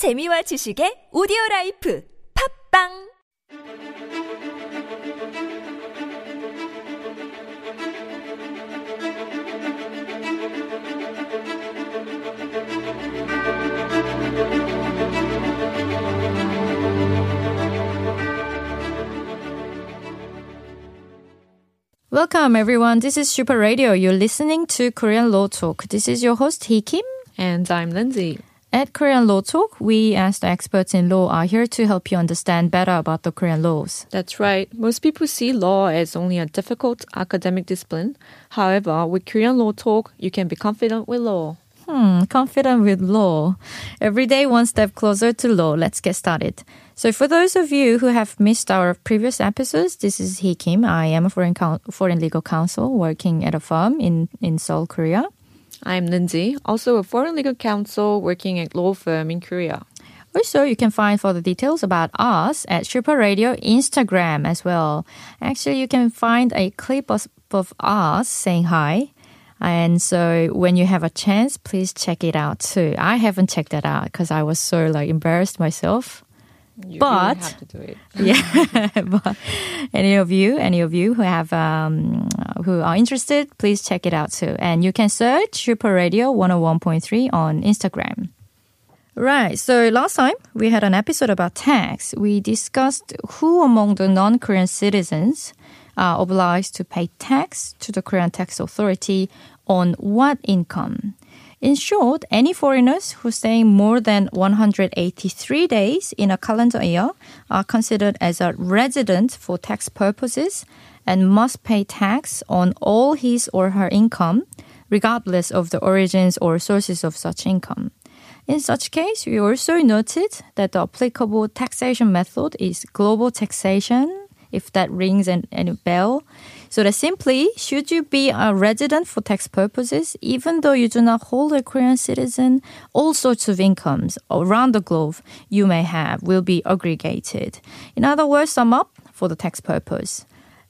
재미와 지식의 오디오 라이프 팟빵 Welcome everyone. This is Super Radio. You're listening to Korean Law Talk. This is your host Hee Kim and I'm Lindsay. At Korean Law Talk, we as the experts in law are here to help you understand better about the Korean laws. That's right. Most people see law as only a difficult academic discipline. However, with Korean Law Talk, you can be confident with law. Hmm, confident with law. Every day one step closer to law. Let's get started. So for those of you who have missed our previous episodes, this is Hee Kim. I am a foreign, foreign legal counsel working at a firm in, in Seoul, Korea. I'm Lindsay, also a foreign legal counsel working at law firm in Korea. Also, you can find further details about us at Super Radio Instagram as well. Actually, you can find a clip of, of us saying hi. And so when you have a chance, please check it out too. I haven't checked that out because I was so like embarrassed myself. You But- have to do it. Yeah, but any of you, any of you who have um, who are interested, please check it out too. And you can search Super Radio 101.3 on Instagram. Right. So last time we had an episode about tax. We discussed who among the non-Korean citizens are obliged to pay tax to the Korean tax authority on what income. In short, any foreigners who stay more than 183 days in a calendar year are considered as a resident for tax purposes and must pay tax on all his or her income, regardless of the origins or sources of such income. In such case, we also noted that the applicable taxation method is global taxation, if that rings an, any bell. So that simply, should you be a resident for tax purposes, even though you do not hold a Korean citizen, all sorts of incomes around the globe you may have will be aggregated. In other words, sum up for the tax purpose.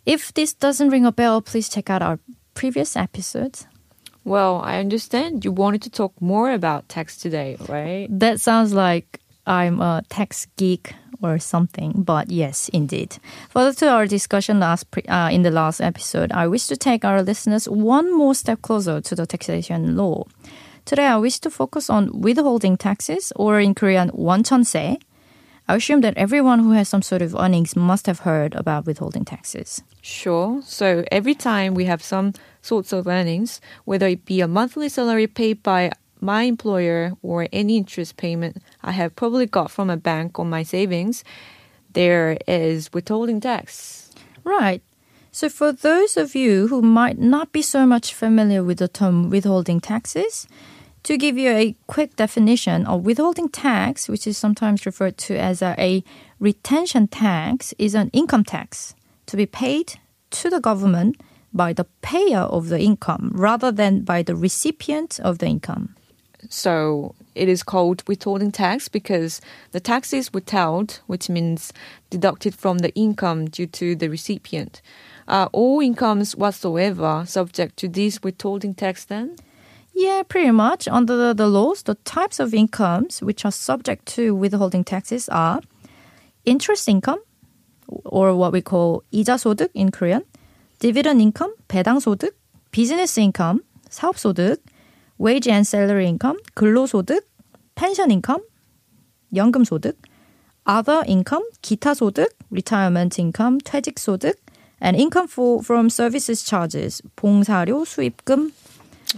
If this doesn't ring a bell, please check out our previous episodes. Well, I understand you wanted to talk more about tax today, right? That sounds like I'm a tax geek or something, but yes, indeed. Further to our discussion last pre- uh, in the last episode, I wish to take our listeners one more step closer to the taxation law. Today, I wish to focus on withholding taxes, or in Korean, wonchonse. I assume that everyone who has some sort of earnings must have heard about withholding taxes. Sure. So every time we have some sorts of earnings, whether it be a monthly salary paid by my employer or any interest payment I have probably got from a bank on my savings, there is withholding tax. Right. So, for those of you who might not be so much familiar with the term withholding taxes, to give you a quick definition of withholding tax, which is sometimes referred to as a, a retention tax, is an income tax to be paid to the government by the payer of the income rather than by the recipient of the income. So it is called withholding tax because the tax is withheld, which means deducted from the income due to the recipient. Are all incomes whatsoever subject to this withholding tax then? Yeah, pretty much. Under the, the laws, the types of incomes which are subject to withholding taxes are interest income, or what we call 이자 소득 in Korean, dividend income, 배당 소득, business income, 사업 소득, wage and salary income, 근로 소득, pension income, 연금 소득, other income, 기타 소득, retirement income, 퇴직 소득, and income for, from services charges, 봉사료, 수입금,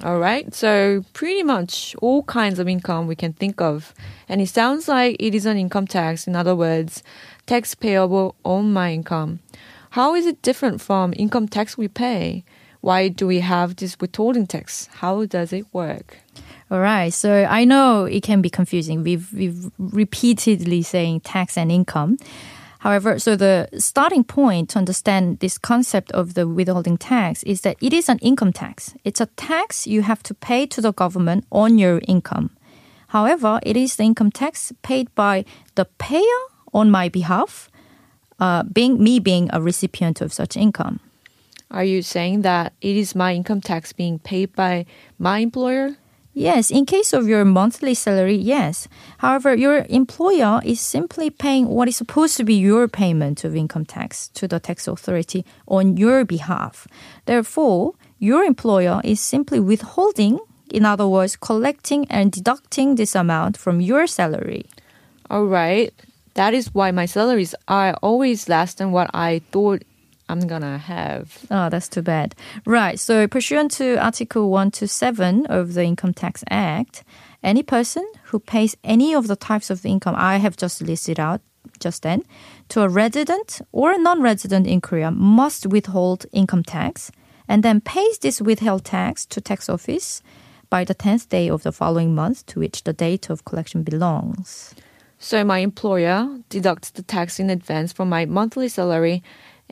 All right, so pretty much all kinds of income we can think of. And it sounds like it is an income tax, in other words, tax payable on my income. How is it different from income tax we pay? Why do we have this withholding tax? How does it work? All right. So I know it can be confusing. We've we've repeatedly saying tax and income. However, so the starting point to understand this concept of the withholding tax is that it is an income tax. It's a tax you have to pay to the government on your income. However, it is the income tax paid by the payer on my behalf, uh, being me being a recipient of such income. Are you saying that it is my income tax being paid by my employer? Yes, in case of your monthly salary, yes. However, your employer is simply paying what is supposed to be your payment of income tax to the tax authority on your behalf. Therefore, your employer is simply withholding, in other words, collecting and deducting this amount from your salary. All right. That is why my salaries are always less than what I thought I'm gonna have. Oh, that's too bad. Right. So, pursuant to Article 127 of the Income Tax Act, any person who pays any of the types of income I have just listed out just then to a resident or a non resident in Korea must withhold income tax and then pays this withheld tax to tax office by the 10th day of the following month to which the date of collection belongs. So my employer deducts the tax in advance from my monthly salary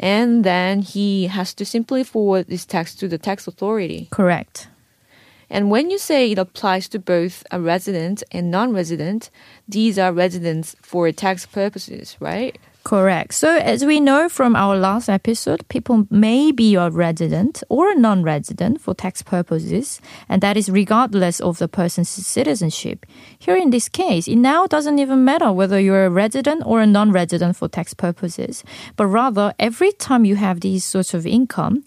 and then he has to simply forward this tax to the tax authority. Correct. And when you say it applies to both a resident and non-resident, these are residents for tax purposes, right? Correct. So, as we know from our last episode, people may be a resident or a non resident for tax purposes, and that is regardless of the person's citizenship. Here in this case, it now doesn't even matter whether you're a resident or a non resident for tax purposes, but rather, every time you have these sorts of income,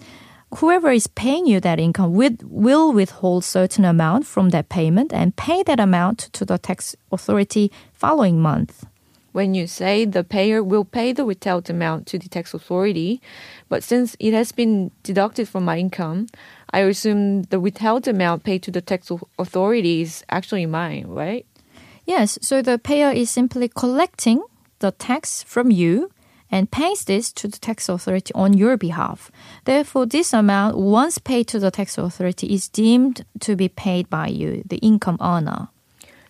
whoever is paying you that income with, will withhold certain amount from that payment and pay that amount to the tax authority following month when you say the payer will pay the withheld amount to the tax authority, but since it has been deducted from my income, I assume the withheld amount paid to the tax authority is actually mine, right? Yes, so the payer is simply collecting the tax from you and pays this to the tax authority on your behalf. Therefore, this amount, once paid to the tax authority, is deemed to be paid by you, the income earner.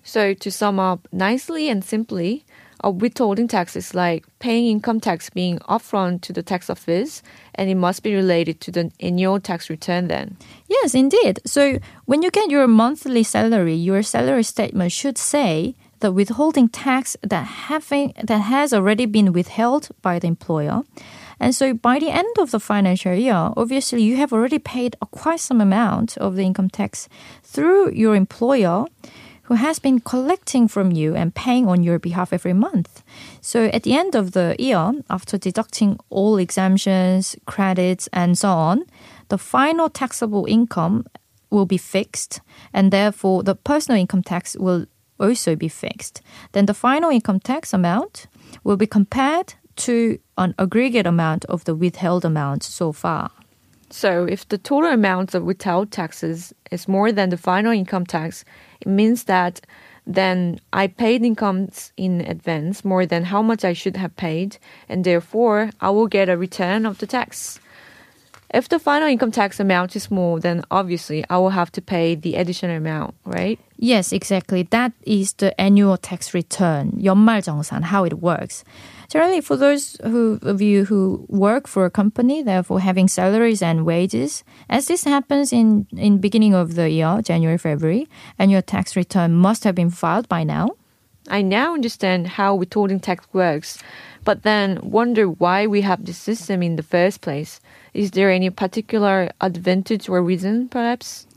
So, to sum up nicely and simply, Uh, a withholding tax is like paying income tax being upfront to the tax office, and it must be related to the annual tax return then. Yes, indeed. So when you get your monthly salary, your salary statement should say the withholding tax that having that has already been withheld by the employer. And so by the end of the financial year, obviously you have already paid a quite some amount of the income tax through your employer who has been collecting from you and paying on your behalf every month. So at the end of the year, after deducting all exemptions, credits, and so on, the final taxable income will be fixed, and therefore the personal income tax will also be fixed. Then the final income tax amount will be compared to an aggregate amount of the withheld amount so far. So, if the total amount of withheld taxes is more than the final income tax, it means that then I paid incomes in advance more than how much I should have paid, and therefore I will get a return of the tax. If the final income tax amount is more, then obviously I will have to pay the additional amount, right? Yes, exactly. That is the annual tax return, 연말정산, how it works. Generally, for those who, of you who work for a company, therefore having salaries and wages, as this happens in in beginning of the year, January, February, and your tax return must have been filed by now. I now understand how withholding tax works, but then wonder why we have this system in the first place. Is there any particular advantage or reason, perhaps?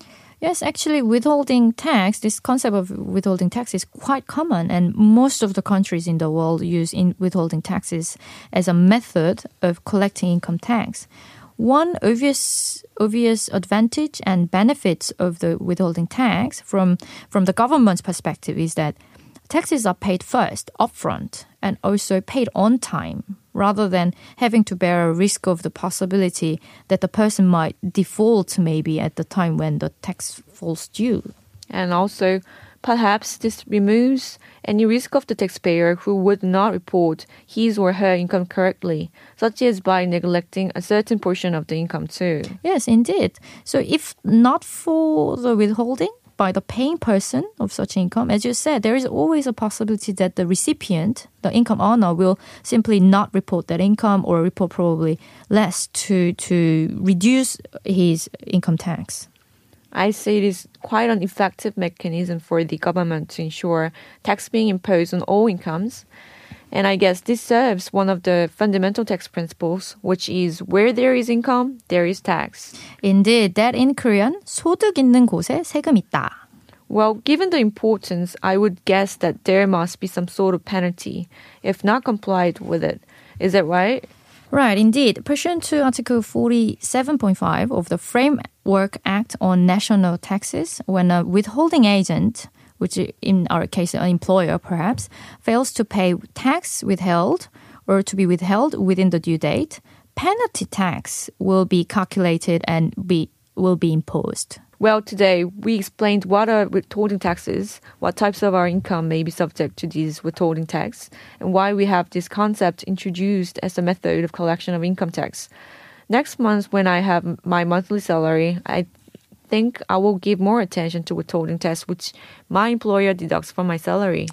Yes, actually, withholding tax, this concept of withholding tax is quite common, and most of the countries in the world use in withholding taxes as a method of collecting income tax. One obvious obvious advantage and benefits of the withholding tax from from the government's perspective is that taxes are paid first upfront and also paid on time rather than having to bear a risk of the possibility that the person might default maybe at the time when the tax falls due. And also, perhaps this removes any risk of the taxpayer who would not report his or her income correctly, such as by neglecting a certain portion of the income too. Yes, indeed. So if not for the withholding, by the paying person of such income, as you said, there is always a possibility that the recipient, the income earner, will simply not report that income or report probably less to to reduce his income tax. I say it is quite an effective mechanism for the government to ensure tax being imposed on all incomes. And I guess this serves one of the fundamental tax principles, which is where there is income, there is tax. Indeed, that in Korean, 소득 있는 곳에 세금 있다. Well, given the importance, I would guess that there must be some sort of penalty if not complied with it. Is that right? Right, indeed. Pursuant to Article 47.5 of the Framework Act on National Taxes, when a withholding agent, which in our case an employer perhaps, fails to pay tax withheld or to be withheld within the due date, penalty tax will be calculated and be will be imposed. Well, today we explained what are withholding taxes, what types of our income may be subject to these withholding tax, and why we have this concept introduced as a method of collection of income tax. Next month, when I have my monthly salary, I think I will give more attention to withholding tax, which my employer deducts from my salary.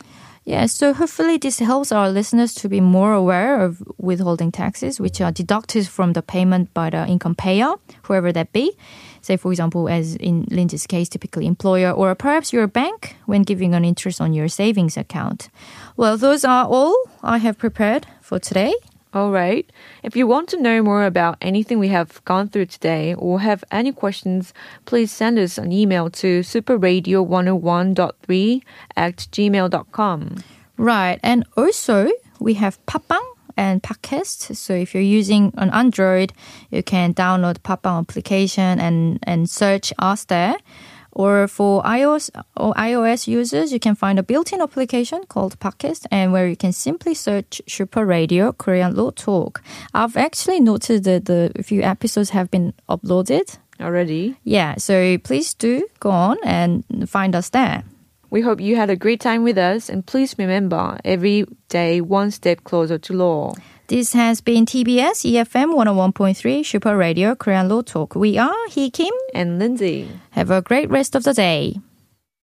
Yeah, so hopefully this helps our listeners to be more aware of withholding taxes, which are deducted from the payment by the income payer, whoever that be. Say, for example, as in Lindsay's case, typically employer, or perhaps your bank when giving an interest on your savings account. Well, those are all I have prepared for today. All right. If you want to know more about anything we have gone through today or have any questions, please send us an email to superradio101.3 at gmail.com. Right. And also, we have Podbbang and podcast. So if you're using an Android, you can download Podbbang application and, and search us there. Or for iOS or iOS users, you can find a built-in application called Podcast and where you can simply search Super Radio Korean Law Talk. I've actually noted that the few episodes have been uploaded Already? Yeah, so please do go on and find us there. We hope you had a great time with us and please remember every day one step closer to law. This has been TBS EFM 101.3 Super Radio Korean Law Talk. We are Hee Kim. And Lindsay. Have a great rest of the day.